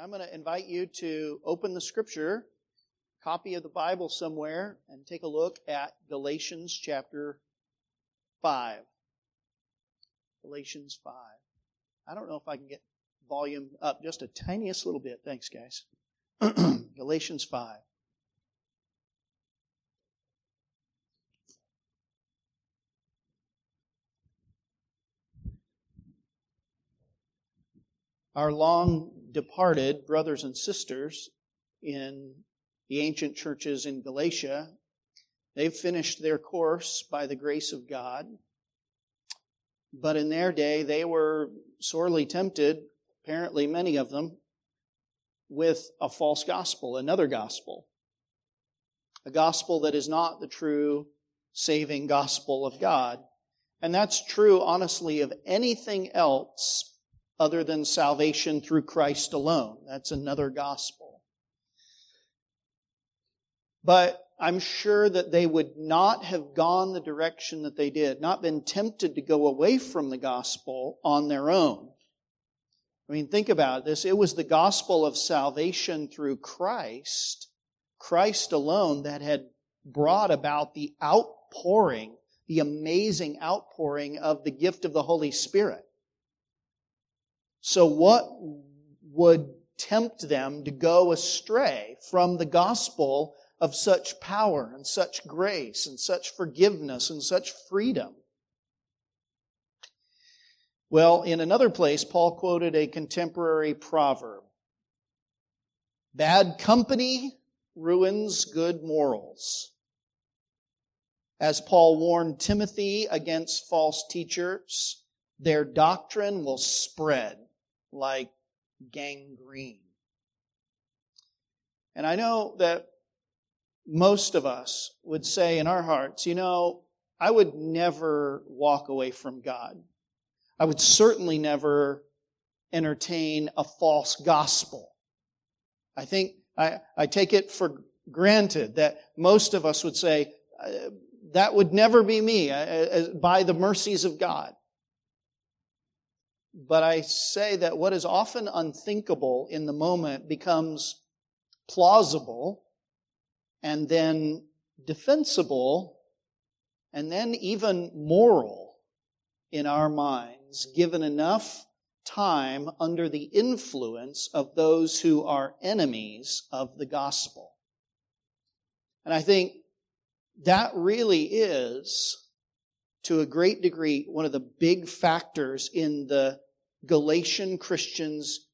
I'm going to invite you to open the scripture, copy of the Bible somewhere, and take a look at Galatians chapter 5. Galatians 5. I don't know if I can get volume up just a tiniest little bit. Thanks, guys. Galatians 5. Our long departed brothers and sisters in the ancient churches in Galatia, they've finished their course by the grace of God. But in their day, they were sorely tempted, apparently many of them, with a false gospel, another gospel. A gospel that is not the true saving gospel of God. And that's true, honestly, of anything else other than salvation through Christ alone. That's another gospel. But I'm sure that they would not have gone the direction that they did, not been tempted to go away from the gospel on their own. I mean, think about this. It was the gospel of salvation through Christ, Christ alone, that had brought about the outpouring, the amazing outpouring of the gift of the Holy Spirit. So what would tempt them to go astray from the gospel of such power and such grace and such forgiveness and such freedom? Well, in another place, Paul quoted a contemporary proverb. Bad company ruins good morals. As Paul warned Timothy against false teachers, their doctrine will spread like gangrene. And I know that most of us would say in our hearts, you know, I would never walk away from God. I would certainly never entertain a false gospel. I think I, I take it for granted that most of us would say, uh, that would never be me uh, uh, by the mercies of God. But I say that what is often unthinkable in the moment becomes plausible and then defensible and then even moral in our minds, given enough time under the influence of those who are enemies of the gospel. And I think that really is to a great degree, one of the big factors in the Galatian Christians'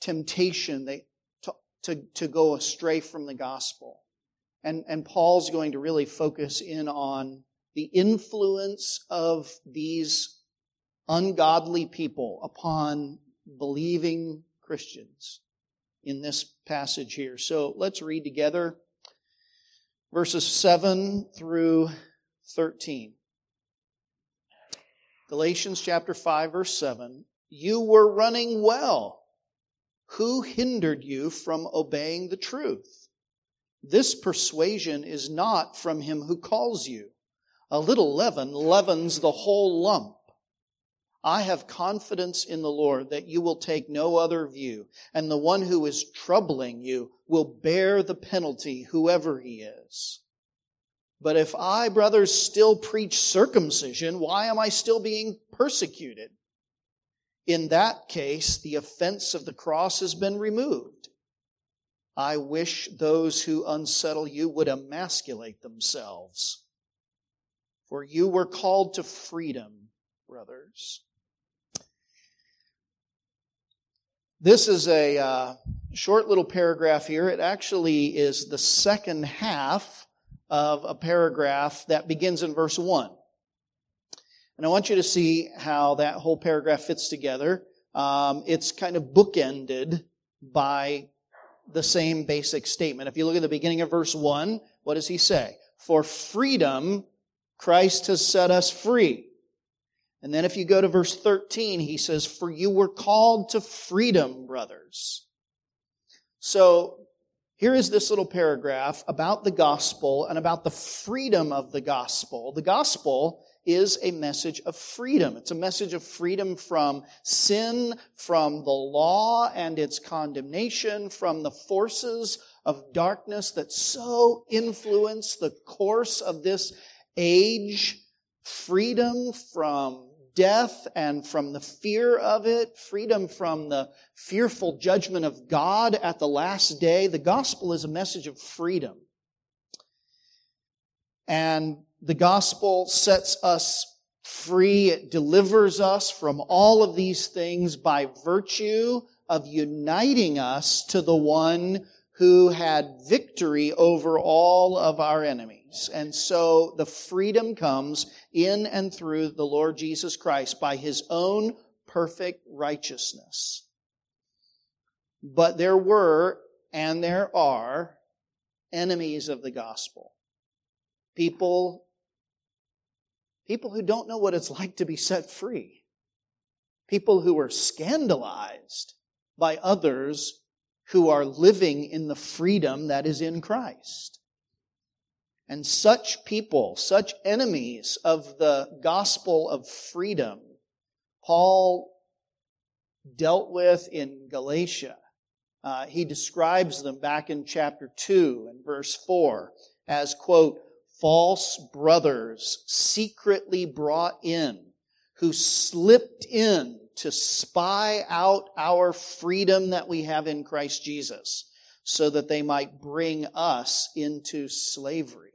temptation they, to, to, to go astray from the gospel. And, and Paul's going to really focus in on the influence of these ungodly people upon believing Christians in this passage here. So let's read together verses 7 through 13. Galatians chapter 5 verse 7. You were running well. Who hindered you from obeying the truth? This persuasion is not from him who calls you. A little leaven leavens the whole lump. I have confidence in the Lord that you will take no other view, and the one who is troubling you will bear the penalty, whoever he is. But if I, brothers, still preach circumcision, why am I still being persecuted? In that case, the offense of the cross has been removed. I wish those who unsettle you would emasculate themselves. For you were called to freedom, brothers. This is a uh, short little paragraph here. It actually is the second half of a paragraph that begins in verse 1. And I want you to see how that whole paragraph fits together. Um, it's kind of bookended by the same basic statement. If you look at the beginning of verse 1, what does he say? For freedom, Christ has set us free. And then if you go to verse 13, he says, For you were called to freedom, brothers. So here is this little paragraph about the gospel and about the freedom of the gospel. The gospel is a message of freedom. It's a message of freedom from sin, from the law and its condemnation, from the forces of darkness that so influence the course of this age, freedom from death and from the fear of it, freedom from the fearful judgment of God at the last day. The gospel is a message of freedom. And the gospel sets us free. It delivers us from all of these things by virtue of uniting us to the one who had victory over all of our enemies. And so the freedom comes in and through the Lord Jesus Christ by his own perfect righteousness. But there were and there are enemies of the gospel. People, people who don't know what it's like to be set free. People who are scandalized by others who are living in the freedom that is in Christ. And such people, such enemies of the gospel of freedom, Paul dealt with in Galatia. Uh, he describes them back in chapter 2 and verse 4 as, quote, false brothers secretly brought in, who slipped in to spy out our freedom that we have in Christ Jesus so that they might bring us into slavery.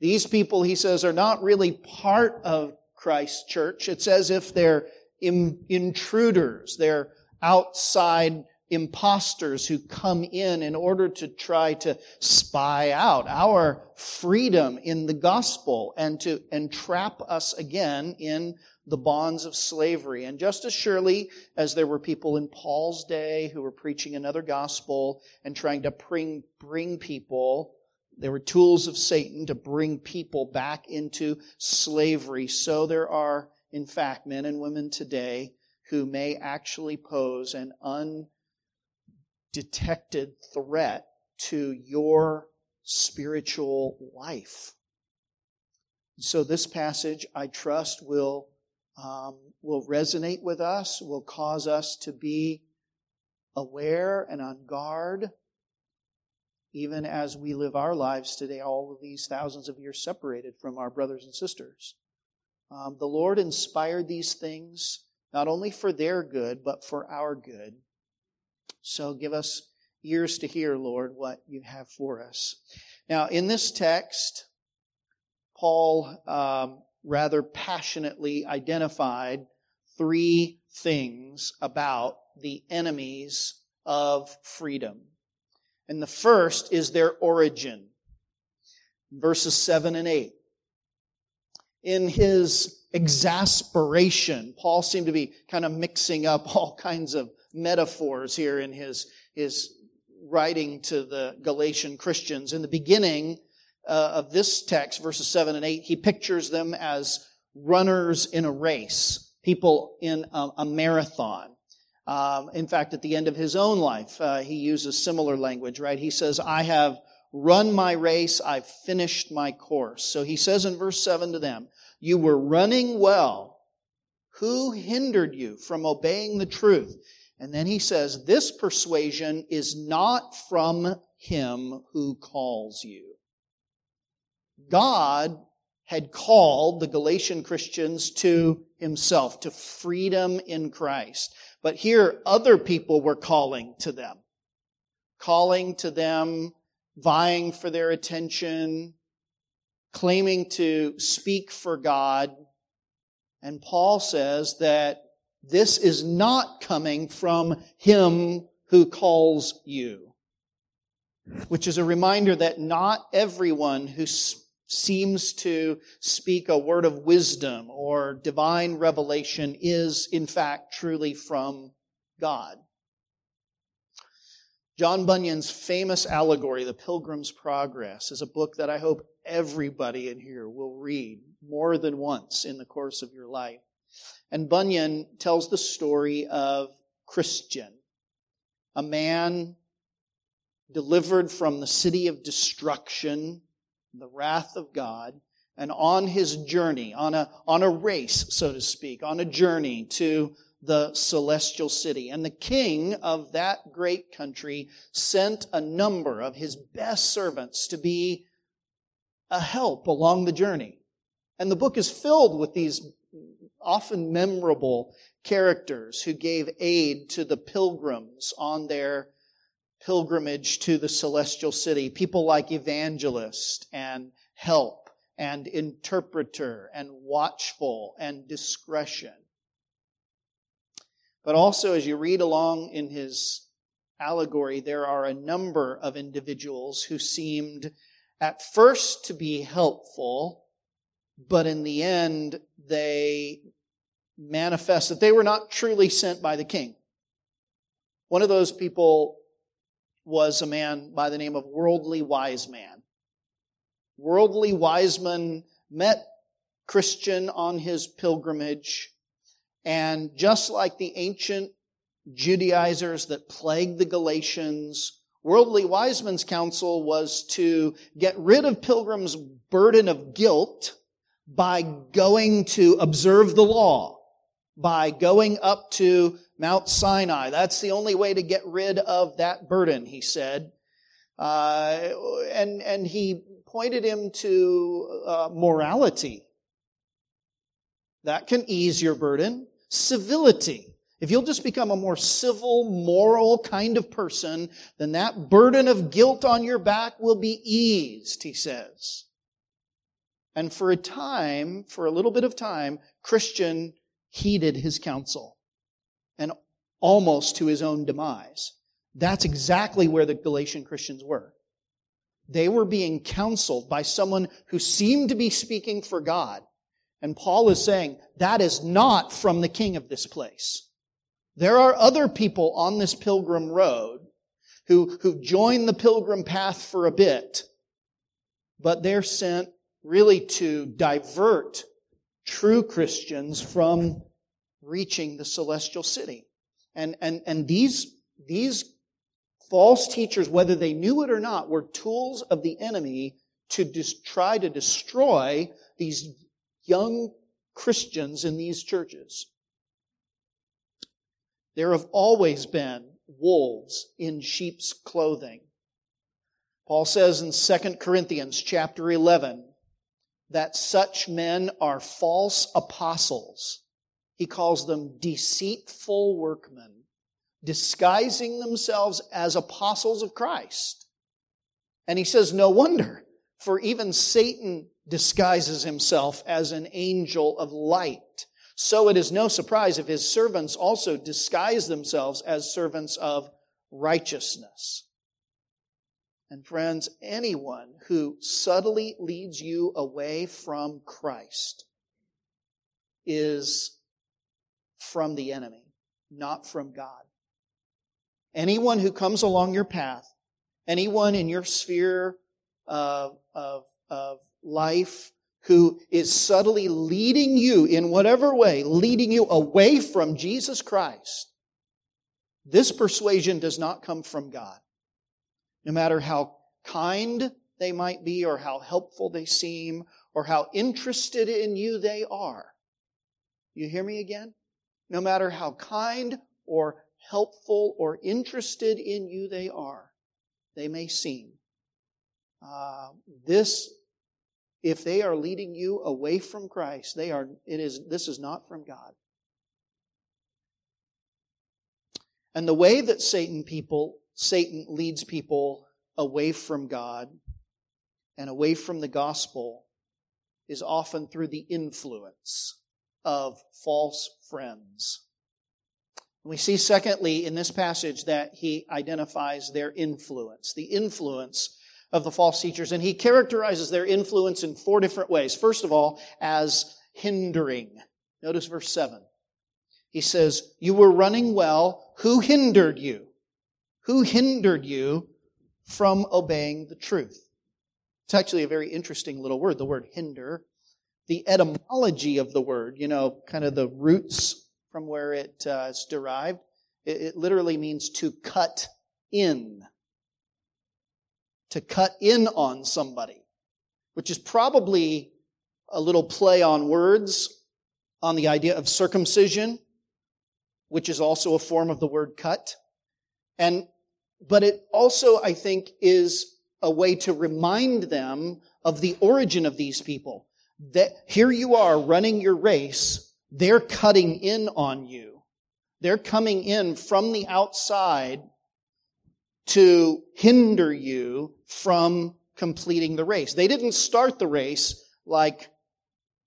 These people, he says, are not really part of Christ's church. It's as if they're intruders. They're outside imposters who come in in order to try to spy out our freedom in the gospel and to entrap us again in the bonds of slavery. And just as surely as there were people in Paul's day who were preaching another gospel and trying to bring, bring people, there were tools of Satan to bring people back into slavery. So there are, in fact, men and women today who may actually pose an undetected threat to your spiritual life. So this passage, I trust, will um, will resonate with us, will cause us to be aware and on guard, even as we live our lives today, all of these thousands of years separated from our brothers and sisters. Um, the Lord inspired these things not only for their good, but for our good. So give us ears to hear, Lord, what you have for us. Now, in this text, Paul um, rather passionately identified three things about the enemies of freedom. And the first is their origin. Verses 7 and 8. In his exasperation, Paul seemed to be kind of mixing up all kinds of metaphors here in his, his writing to the Galatian Christians. In the beginning, uh, of this text, verses 7 and 8, he pictures them as runners in a race, people in a, a marathon. Um, in fact, at the end of his own life, uh, he uses similar language, right? He says, I have run my race, I've finished my course. So he says in verse 7 to them, You were running well. Who hindered you from obeying the truth? And then he says, This persuasion is not from him who calls you. God had called the Galatian Christians to himself, to freedom in Christ. But here, other people were calling to them, calling to them, vying for their attention, claiming to speak for God. And Paul says that this is not coming from him who calls you. Which is a reminder that not everyone who seems to speak a word of wisdom or divine revelation is, in fact, truly from God. John Bunyan's famous allegory, The Pilgrim's Progress, is a book that I hope everybody in here will read more than once in the course of your life. And Bunyan tells the story of Christian, a man delivered from the city of destruction the wrath of God, and on his journey, on a, on a race, so to speak, on a journey to the celestial city. And the king of that great country sent a number of his best servants to be a help along the journey. And the book is filled with these often memorable characters who gave aid to the pilgrims on their pilgrimage to the celestial city. People like evangelist and help and interpreter and watchful and discretion. But also, as you read along in his allegory, there are a number of individuals who seemed at first to be helpful, but in the end, they manifest that they were not truly sent by the king. One of those people was a man by the name of Worldly Wiseman. Worldly Wiseman met Christian on his pilgrimage and just like the ancient Judaizers that plagued the Galatians, worldly wiseman's counsel was to get rid of pilgrims' burden of guilt by going to observe the law, by going up to Mount Sinai. That's the only way to get rid of that burden, he said. Uh, and, and he pointed him to uh, morality. That can ease your burden. Civility. If you'll just become a more civil, moral kind of person, then that burden of guilt on your back will be eased, he says. And for a time, for a little bit of time, Christian heeded his counsel almost to his own demise. That's exactly where the Galatian Christians were. They were being counseled by someone who seemed to be speaking for God, and Paul is saying, that is not from the king of this place. There are other people on this pilgrim road who, who join the pilgrim path for a bit, but they're sent really to divert true Christians from reaching the celestial city. And, and, and these, these false teachers, whether they knew it or not, were tools of the enemy to dis- try to destroy these young Christians in these churches. There have always been wolves in sheep's clothing. Paul says in 2 Corinthians chapter 11 that such men are false apostles. He calls them deceitful workmen, disguising themselves as apostles of Christ. And he says, no wonder, for even Satan disguises himself as an angel of light. So it is no surprise if his servants also disguise themselves as servants of righteousness. And friends, anyone who subtly leads you away from Christ is from the enemy, not from God. Anyone who comes along your path, anyone in your sphere of, of, of life who is subtly leading you in whatever way, leading you away from Jesus Christ, this persuasion does not come from God. No matter how kind they might be, or how helpful they seem, or how interested in you they are. You hear me again? No matter how kind or helpful or interested in you they are, they may seem. Uh, this if they are leading you away from Christ, they are, it is, this is not from God. And the way that Satan people, Satan leads people away from God and away from the gospel is often through the influence of false friends. We see, secondly, in this passage that he identifies their influence. The influence of the false teachers, and he characterizes their influence in four different ways. First of all, as hindering. Notice verse 7. He says, You were running well. Who hindered you? Who hindered you from obeying the truth? It's actually a very interesting little word, the word hinder. The etymology of the word, you know, kind of the roots from where it, uh, it's derived, it, it literally means to cut in to cut in on somebody, which is probably a little play on words on the idea of circumcision, which is also a form of the word cut. And, but it also, I think, is a way to remind them of the origin of these people. That here you are running your race, they're cutting in on you. They're coming in from the outside to hinder you from completing the race. They didn't start the race like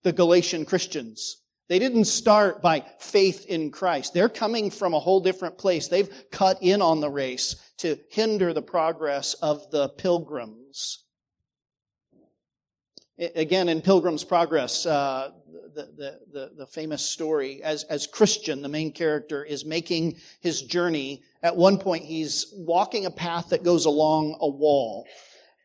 the Galatian Christians. They didn't start by faith in Christ. They're coming from a whole different place. They've cut in on the race to hinder the progress of the pilgrims. Again, in Pilgrim's Progress, uh, the, the, the, famous story, as, as Christian, the main character, is making his journey. At one point, he's walking a path that goes along a wall.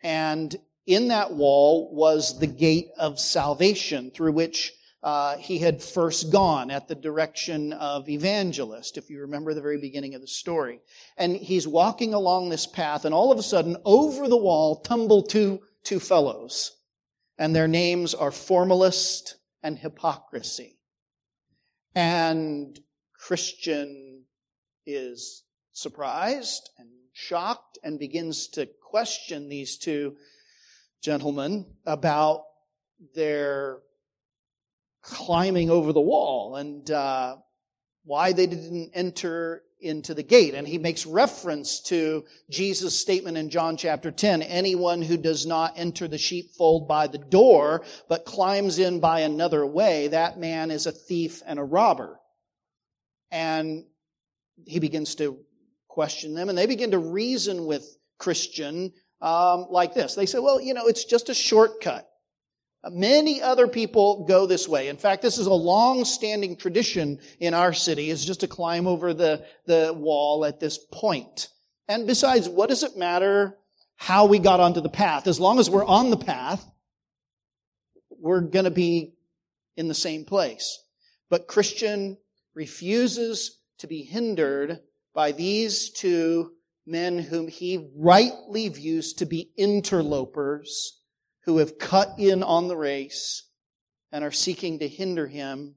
And in that wall was the gate of salvation through which uh, he had first gone at the direction of evangelist, if you remember the very beginning of the story. And he's walking along this path, and all of a sudden, over the wall tumble two, two fellows. And their names are formalist and hypocrisy. And Christian is surprised and shocked and begins to question these two gentlemen about their climbing over the wall and uh, why they didn't enter into the gate. And he makes reference to Jesus' statement in John chapter 10 anyone who does not enter the sheepfold by the door, but climbs in by another way, that man is a thief and a robber. And he begins to question them, and they begin to reason with Christian um, like this. They say, well, you know, it's just a shortcut. Many other people go this way. In fact, this is a long-standing tradition in our city, is just to climb over the, the wall at this point. And besides, what does it matter how we got onto the path? As long as we're on the path, we're gonna be in the same place. But Christian refuses to be hindered by these two men whom he rightly views to be interlopers who have cut in on the race and are seeking to hinder him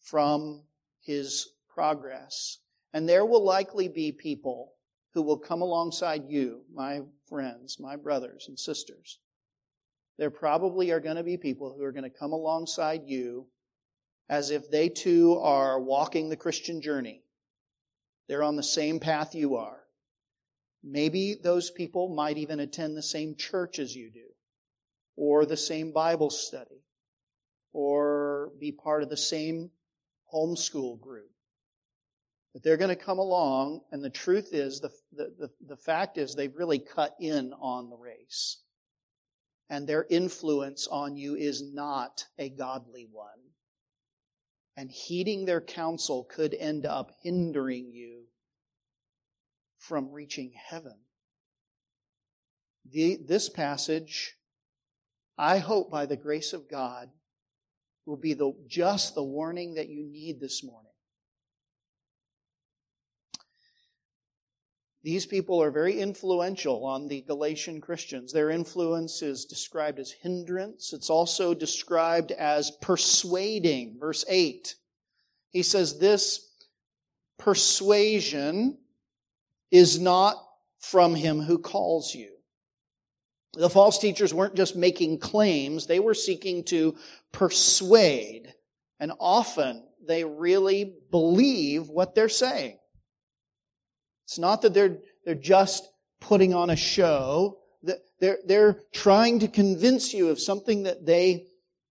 from his progress. And there will likely be people who will come alongside you, my friends, my brothers and sisters. There probably are going to be people who are going to come alongside you as if they too are walking the Christian journey. They're on the same path you are. Maybe those people might even attend the same church as you do, or the same Bible study, or be part of the same homeschool group. But they're going to come along, and the truth is, the, the, the, the fact is, they've really cut in on the race. And their influence on you is not a godly one. And heeding their counsel could end up hindering you from reaching heaven. The, this passage, I hope by the grace of God, will be the, just the warning that you need this morning. These people are very influential on the Galatian Christians. Their influence is described as hindrance. It's also described as persuading. Verse 8. He says, This persuasion is not from him who calls you. The false teachers weren't just making claims, they were seeking to persuade. And often they really believe what they're saying. It's not that they're, they're just putting on a show. They're, they're trying to convince you of something that they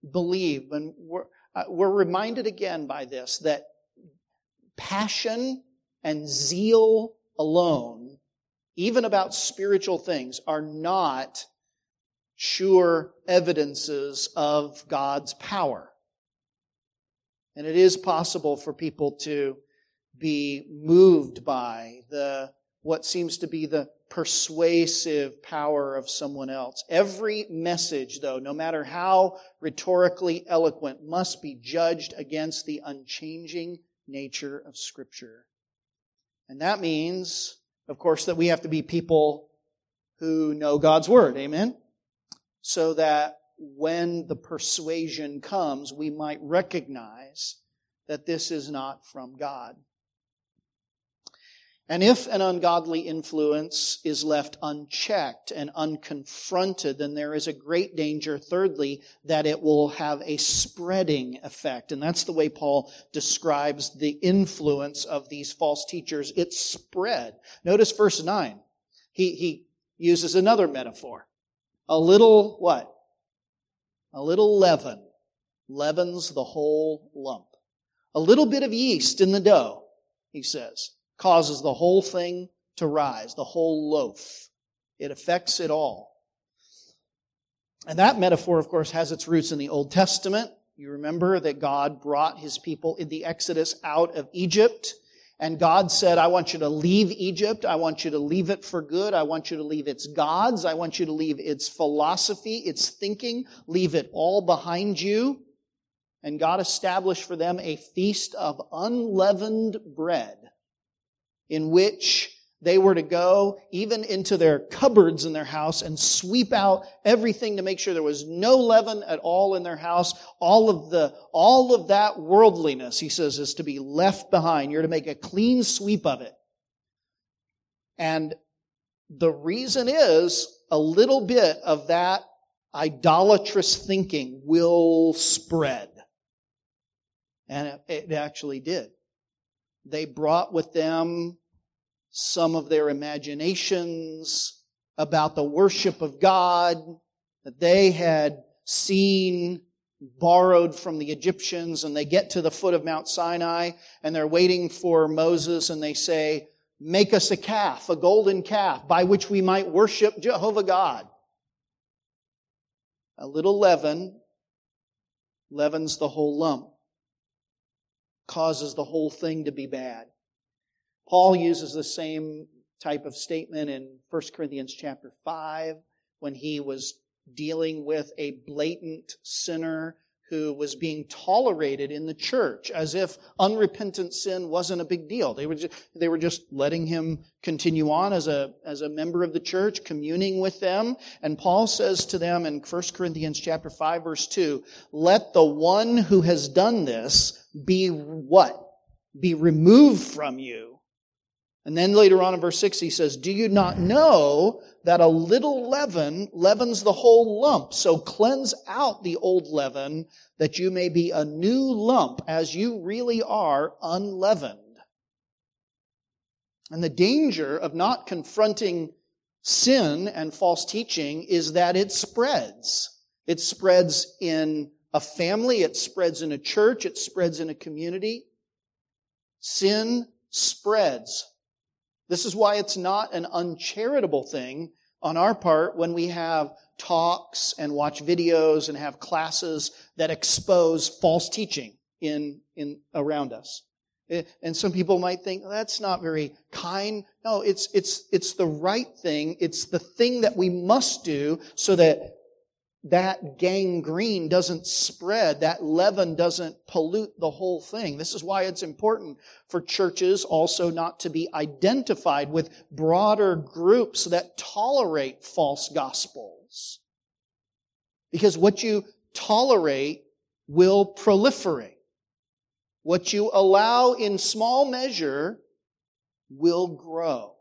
believe. And we're, uh, we're reminded again by this that passion and zeal alone, even about spiritual things, are not sure evidences of God's power. And it is possible for people to be moved by the what seems to be the persuasive power of someone else. Every message, though, no matter how rhetorically eloquent, must be judged against the unchanging nature of Scripture. And that means, of course, that we have to be people who know God's Word. Amen? So that when the persuasion comes, we might recognize that this is not from God. And if an ungodly influence is left unchecked and unconfronted, then there is a great danger, thirdly, that it will have a spreading effect. And that's the way Paul describes the influence of these false teachers. It spread. Notice verse 9. He, he uses another metaphor. A little what? A little leaven leavens the whole lump. A little bit of yeast in the dough, he says causes the whole thing to rise, the whole loaf. It affects it all. And that metaphor, of course, has its roots in the Old Testament. You remember that God brought his people in the Exodus out of Egypt. And God said, I want you to leave Egypt. I want you to leave it for good. I want you to leave its gods. I want you to leave its philosophy, its thinking. Leave it all behind you. And God established for them a feast of unleavened bread in which they were to go even into their cupboards in their house and sweep out everything to make sure there was no leaven at all in their house. All of the, all of that worldliness, he says, is to be left behind. You're to make a clean sweep of it. And the reason is a little bit of that idolatrous thinking will spread. And it, it actually did. They brought with them some of their imaginations about the worship of God that they had seen borrowed from the Egyptians and they get to the foot of Mount Sinai and they're waiting for Moses and they say, make us a calf, a golden calf by which we might worship Jehovah God. A little leaven leavens the whole lump, causes the whole thing to be bad. Paul uses the same type of statement in 1 Corinthians chapter 5 when he was dealing with a blatant sinner who was being tolerated in the church as if unrepentant sin wasn't a big deal. They were just, they were just letting him continue on as a, as a member of the church, communing with them. And Paul says to them in 1 Corinthians chapter 5 verse 2, let the one who has done this be what? Be removed from you. And then later on in verse 6, he says, Do you not know that a little leaven leavens the whole lump? So cleanse out the old leaven that you may be a new lump as you really are unleavened. And the danger of not confronting sin and false teaching is that it spreads. It spreads in a family, it spreads in a church, it spreads in a community. Sin spreads. This is why it's not an uncharitable thing on our part when we have talks and watch videos and have classes that expose false teaching in, in around us. Eh, and some people might think that's not very kind. No, it's it's it's the right thing. It's the thing that we must do so that that gangrene doesn't spread, that leaven doesn't pollute the whole thing. This is why it's important for churches also not to be identified with broader groups that tolerate false gospels. Because what you tolerate will proliferate. What you allow in small measure will grow.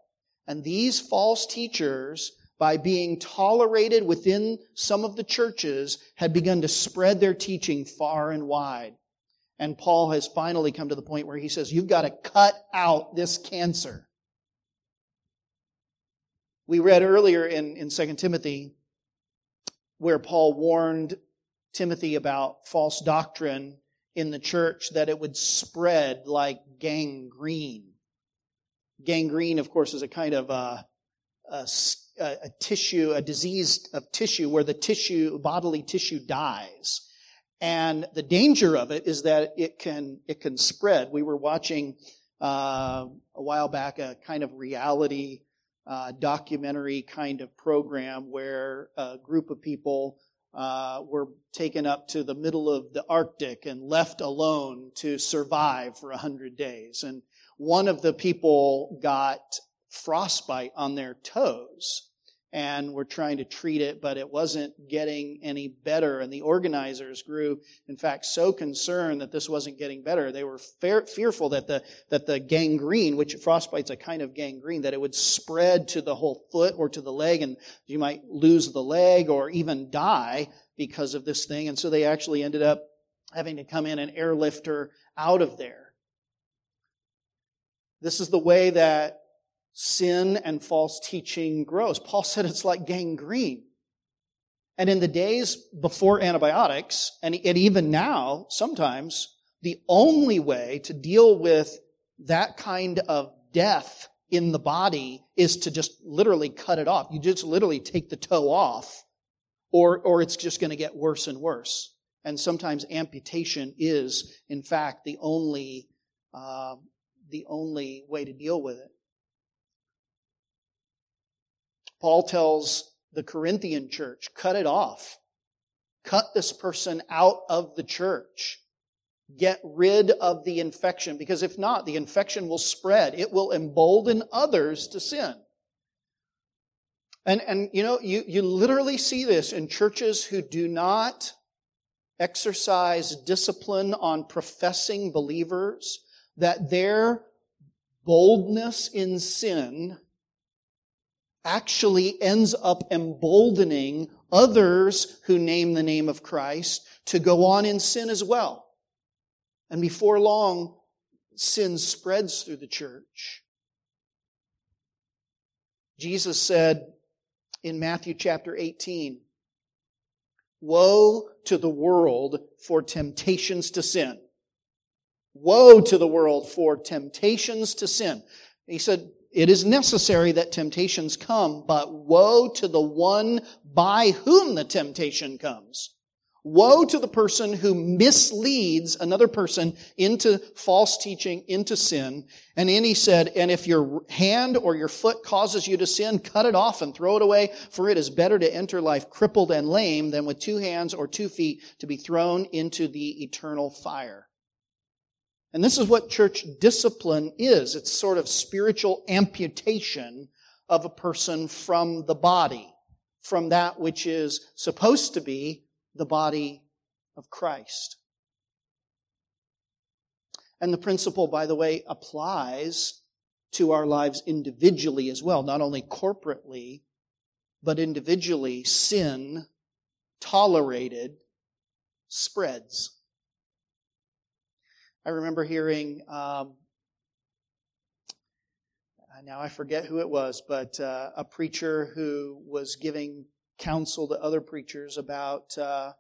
And these false teachers by being tolerated within some of the churches, had begun to spread their teaching far and wide. And Paul has finally come to the point where he says, You've got to cut out this cancer. We read earlier in, in 2 Timothy where Paul warned Timothy about false doctrine in the church that it would spread like gangrene. Gangrene, of course, is a kind of a, a a, tissue, a disease of tissue where the tissue, bodily tissue dies. And the danger of it is that it can, it can spread. We were watching, uh, a while back a kind of reality, uh, documentary kind of program where a group of people, uh, were taken up to the middle of the Arctic and left alone to survive for a hundred days. And one of the people got frostbite on their toes and were trying to treat it, but it wasn't getting any better. And the organizers grew, in fact, so concerned that this wasn't getting better. They were fearful that the, that the gangrene, which frostbite's a kind of gangrene, that it would spread to the whole foot or to the leg and you might lose the leg or even die because of this thing. And so they actually ended up having to come in and airlift her out of there. This is the way that sin and false teaching grows. Paul said it's like gangrene. And in the days before antibiotics, and, even now, sometimes, the only way to deal with that kind of death in the body is to just literally cut it off. You just literally take the toe off, or, or it's just going to get worse and worse. And sometimes amputation is, in fact, the only, uh, the only way to deal with it. Paul tells the Corinthian church, cut it off. Cut this person out of the church. Get rid of the infection, because if not, the infection will spread. It will embolden others to sin. And, and you know, you, you literally see this in churches who do not exercise discipline on professing believers, that their boldness in sin actually ends up emboldening others who name the name of Christ to go on in sin as well. And before long, sin spreads through the church. Jesus said in Matthew chapter 18, Woe to the world for temptations to sin. Woe to the world for temptations to sin. He said, it is necessary that temptations come, but woe to the one by whom the temptation comes. Woe to the person who misleads another person into false teaching, into sin. And then he said, and if your hand or your foot causes you to sin, cut it off and throw it away, for it is better to enter life crippled and lame than with two hands or two feet to be thrown into the eternal fire. And this is what church discipline is. It's sort of spiritual amputation of a person from the body, from that which is supposed to be the body of Christ. And the principle, by the way, applies to our lives individually as well, not only corporately, but individually. Sin, tolerated, spreads. I remember hearing, um, now I forget who it was, but uh, a preacher who was giving counsel to other preachers about uh,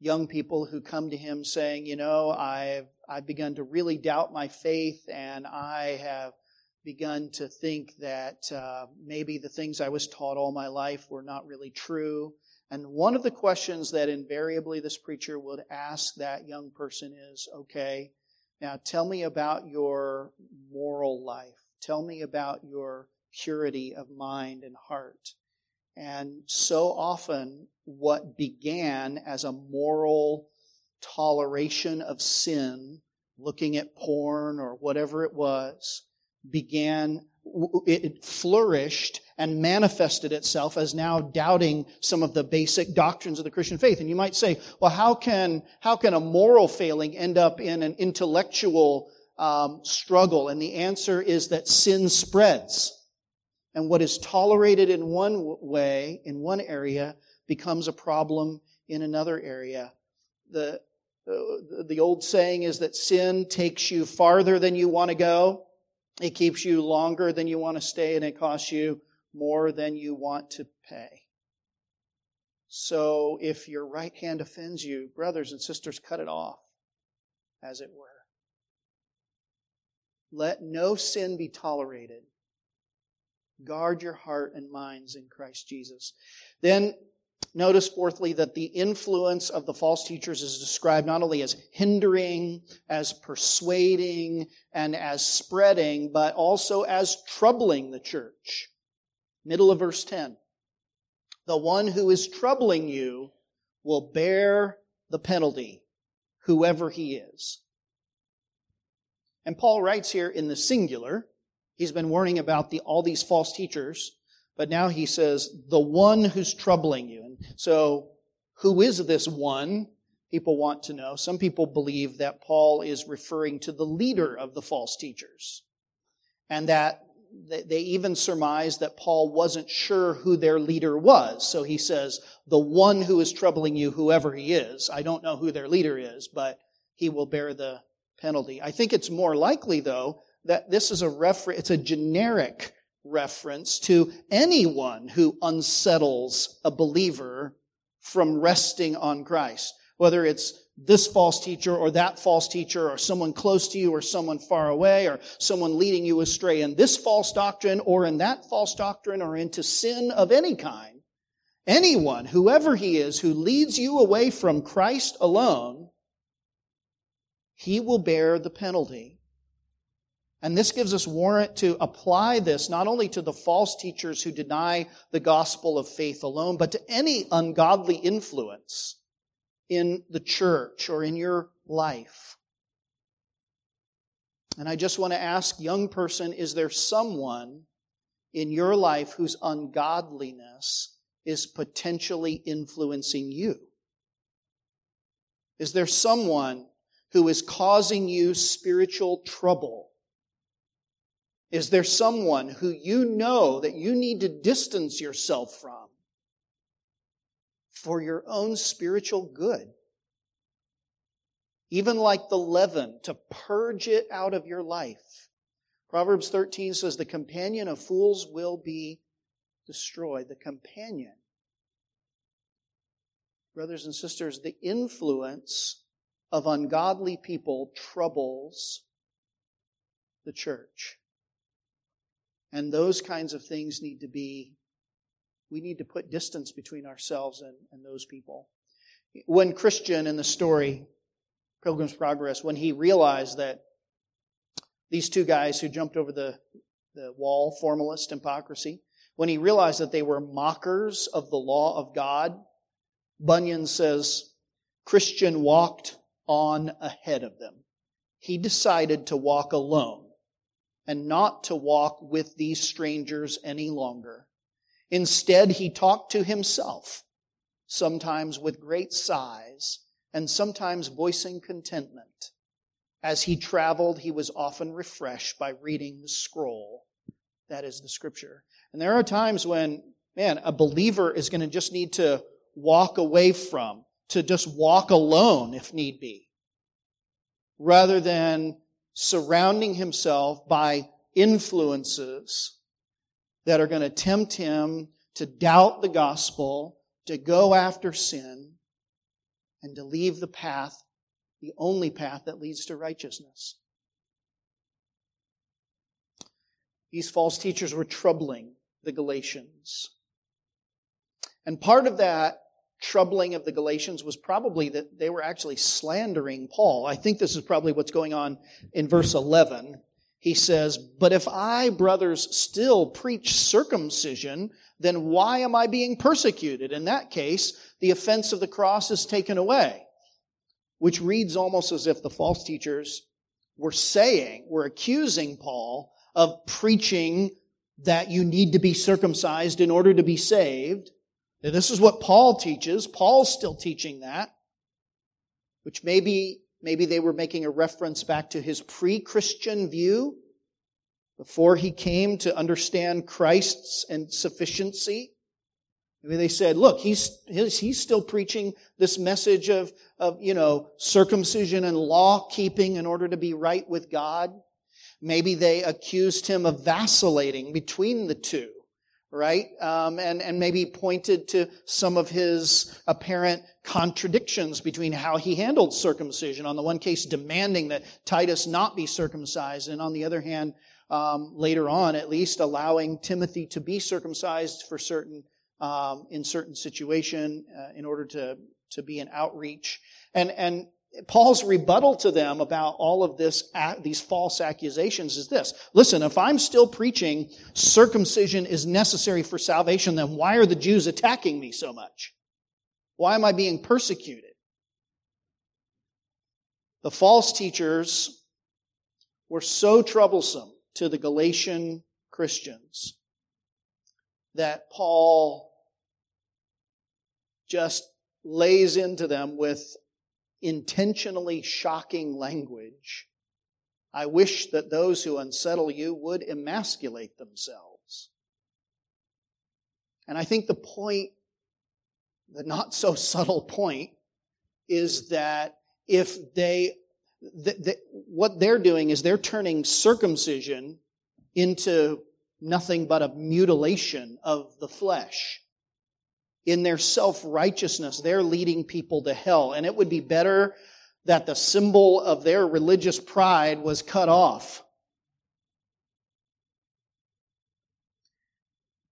young people who come to him saying, you know, I've I've begun to really doubt my faith, and I have begun to think that uh, maybe the things I was taught all my life were not really true. And one of the questions that invariably this preacher would ask that young person is, okay, now, tell me about your moral life. Tell me about your purity of mind and heart. And so often, what began as a moral toleration of sin, looking at porn or whatever it was, began it flourished and manifested itself as now doubting some of the basic doctrines of the Christian faith. And you might say, well, how can, how can a moral failing end up in an intellectual um, struggle? And the answer is that sin spreads. And what is tolerated in one way, in one area, becomes a problem in another area. The, the, the old saying is that sin takes you farther than you want to go it keeps you longer than you want to stay, and it costs you more than you want to pay. So if your right hand offends you, brothers and sisters, cut it off, as it were. Let no sin be tolerated. Guard your heart and minds in Christ Jesus. Then Notice, fourthly, that the influence of the false teachers is described not only as hindering, as persuading, and as spreading, but also as troubling the church. Middle of verse 10. The one who is troubling you will bear the penalty, whoever he is. And Paul writes here in the singular. He's been warning about the, all these false teachers But now he says, the one who's troubling you. So, who is this one? People want to know. Some people believe that Paul is referring to the leader of the false teachers. And that they even surmise that Paul wasn't sure who their leader was. So he says, the one who is troubling you, whoever he is. I don't know who their leader is, but he will bear the penalty. I think it's more likely, though, that this is a refer- it's a generic reference to anyone who unsettles a believer from resting on Christ. Whether it's this false teacher or that false teacher or someone close to you or someone far away or someone leading you astray in this false doctrine or in that false doctrine or into sin of any kind. Anyone, whoever he is, who leads you away from Christ alone, he will bear the penalty. And this gives us warrant to apply this not only to the false teachers who deny the gospel of faith alone, but to any ungodly influence in the church or in your life. And I just want to ask, young person, is there someone in your life whose ungodliness is potentially influencing you? Is there someone who is causing you spiritual trouble? Is there someone who you know that you need to distance yourself from for your own spiritual good? Even like the leaven, to purge it out of your life. Proverbs 13 says, The companion of fools will be destroyed. The companion. Brothers and sisters, the influence of ungodly people troubles the church. And those kinds of things need to be, we need to put distance between ourselves and, and those people. When Christian in the story, Pilgrim's Progress, when he realized that these two guys who jumped over the, the wall, formalist hypocrisy, when he realized that they were mockers of the law of God, Bunyan says, Christian walked on ahead of them. He decided to walk alone and not to walk with these strangers any longer. Instead, he talked to himself, sometimes with great sighs and sometimes voicing contentment. As he traveled, he was often refreshed by reading the scroll. That is the scripture. And there are times when, man, a believer is going to just need to walk away from, to just walk alone if need be, rather than surrounding himself by influences that are going to tempt him to doubt the gospel, to go after sin, and to leave the path, the only path that leads to righteousness. These false teachers were troubling the Galatians. And part of that troubling of the Galatians was probably that they were actually slandering Paul. I think this is probably what's going on in verse 11. He says, But if I, brothers, still preach circumcision, then why am I being persecuted? In that case, the offense of the cross is taken away. Which reads almost as if the false teachers were saying, were accusing Paul of preaching that you need to be circumcised in order to be saved this is what Paul teaches. Paul's still teaching that, which maybe, maybe they were making a reference back to his pre-Christian view before he came to understand Christ's and sufficiency. Maybe they said, look, he's, he's still preaching this message of, of, you know, circumcision and law keeping in order to be right with God. Maybe they accused him of vacillating between the two right? Um, and, and maybe pointed to some of his apparent contradictions between how he handled circumcision. On the one case, demanding that Titus not be circumcised, and on the other hand, um, later on, at least, allowing Timothy to be circumcised for certain um, in certain situation uh, in order to to be an outreach. And and Paul's rebuttal to them about all of this, these false accusations is this. Listen, if I'm still preaching circumcision is necessary for salvation, then why are the Jews attacking me so much? Why am I being persecuted? The false teachers were so troublesome to the Galatian Christians that Paul just lays into them with intentionally shocking language. I wish that those who unsettle you would emasculate themselves. And I think the point, the not so subtle point, is that if they, th- th- what they're doing is they're turning circumcision into nothing but a mutilation of the flesh. In their self-righteousness, they're leading people to hell. And it would be better that the symbol of their religious pride was cut off.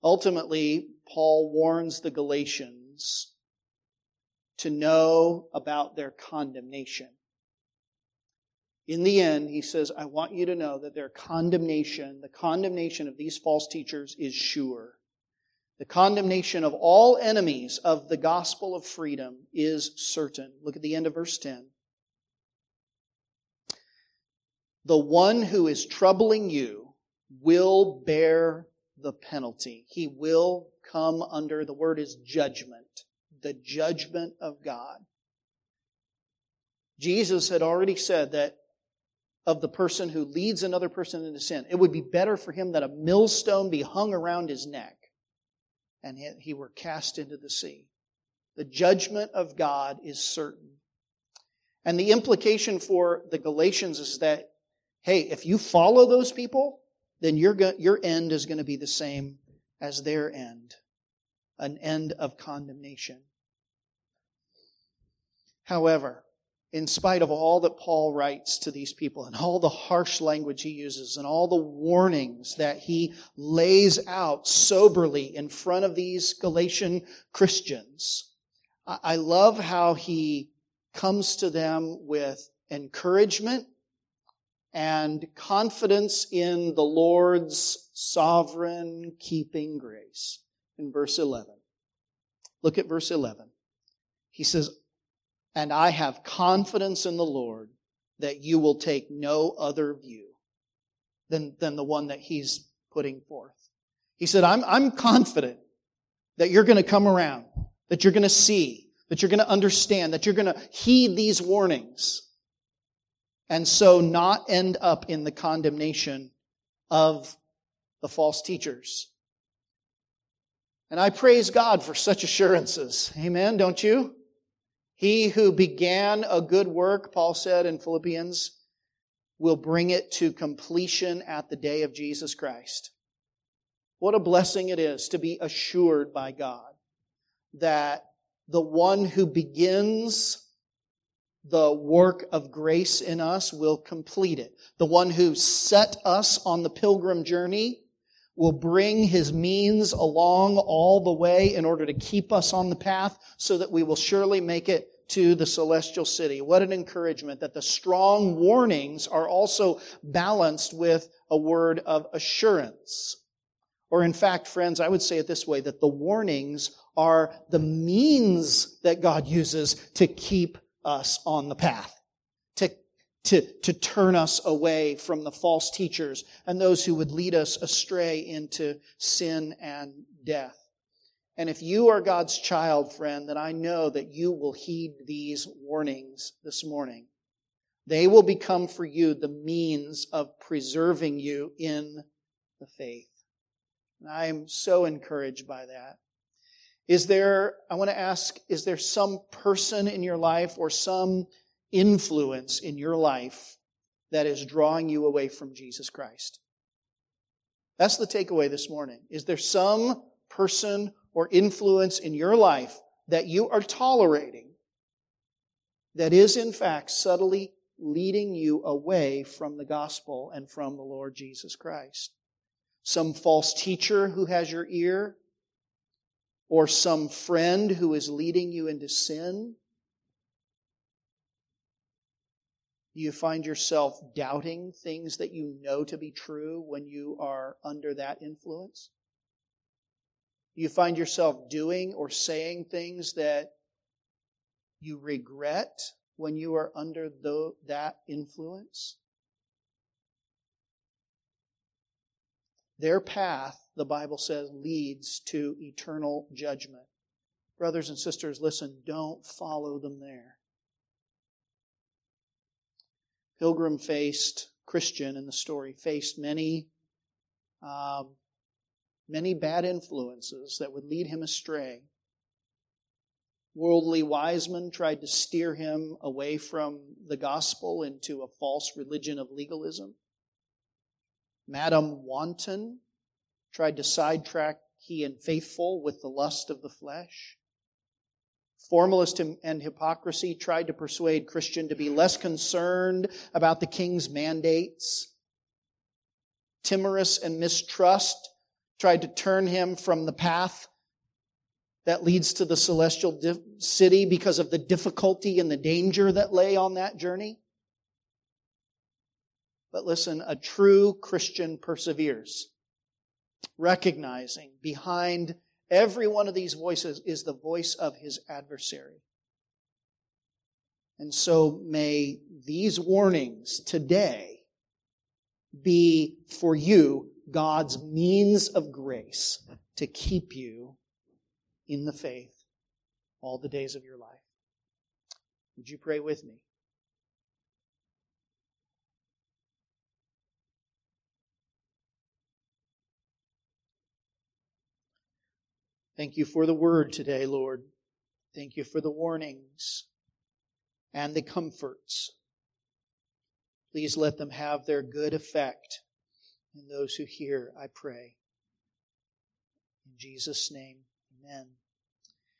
Ultimately, Paul warns the Galatians to know about their condemnation. In the end, he says, I want you to know that their condemnation, the condemnation of these false teachers is sure. The condemnation of all enemies of the gospel of freedom is certain. Look at the end of verse 10. The one who is troubling you will bear the penalty. He will come under, the word is judgment, the judgment of God. Jesus had already said that of the person who leads another person into sin, it would be better for him that a millstone be hung around his neck and he were cast into the sea. The judgment of God is certain. And the implication for the Galatians is that, hey, if you follow those people, then your, your end is going to be the same as their end an end of condemnation. However, in spite of all that Paul writes to these people and all the harsh language he uses and all the warnings that he lays out soberly in front of these Galatian Christians, I love how he comes to them with encouragement and confidence in the Lord's sovereign keeping grace in verse 11. Look at verse 11. He says, And I have confidence in the Lord that you will take no other view than, than the one that he's putting forth. He said, I'm, I'm confident that you're going to come around, that you're going to see, that you're going to understand, that you're going to heed these warnings, and so not end up in the condemnation of the false teachers. And I praise God for such assurances. Amen, don't you? He who began a good work, Paul said in Philippians, will bring it to completion at the day of Jesus Christ. What a blessing it is to be assured by God that the one who begins the work of grace in us will complete it. The one who set us on the pilgrim journey will bring his means along all the way in order to keep us on the path so that we will surely make it to the celestial city. What an encouragement that the strong warnings are also balanced with a word of assurance. Or in fact, friends, I would say it this way, that the warnings are the means that God uses to keep us on the path to, to turn us away from the false teachers and those who would lead us astray into sin and death. And if you are God's child, friend, then I know that you will heed these warnings this morning. They will become for you the means of preserving you in the faith. And I am so encouraged by that. Is there, I want to ask, is there some person in your life or some influence in your life that is drawing you away from Jesus Christ? That's the takeaway this morning. Is there some person or influence in your life that you are tolerating that is in fact subtly leading you away from the gospel and from the Lord Jesus Christ? Some false teacher who has your ear? Or some friend who is leading you into sin? Do you find yourself doubting things that you know to be true when you are under that influence? Do you find yourself doing or saying things that you regret when you are under the, that influence? Their path the Bible says, leads to eternal judgment. Brothers and sisters, listen, don't follow them there. Pilgrim faced, Christian in the story, faced many, um, many bad influences that would lead him astray. Worldly Wiseman tried to steer him away from the gospel into a false religion of legalism. Madame Wanton tried to sidetrack he and faithful with the lust of the flesh. Formalist and hypocrisy tried to persuade Christian to be less concerned about the king's mandates. Timorous and mistrust tried to turn him from the path that leads to the celestial city because of the difficulty and the danger that lay on that journey. But listen, a true Christian perseveres, recognizing behind every one of these voices is the voice of his adversary. And so may these warnings today be for you God's means of grace to keep you in the faith all the days of your life. Would you pray with me? Thank you for the word today, Lord. Thank you for the warnings and the comforts. Please let them have their good effect in those who hear, I pray. In Jesus' name, amen.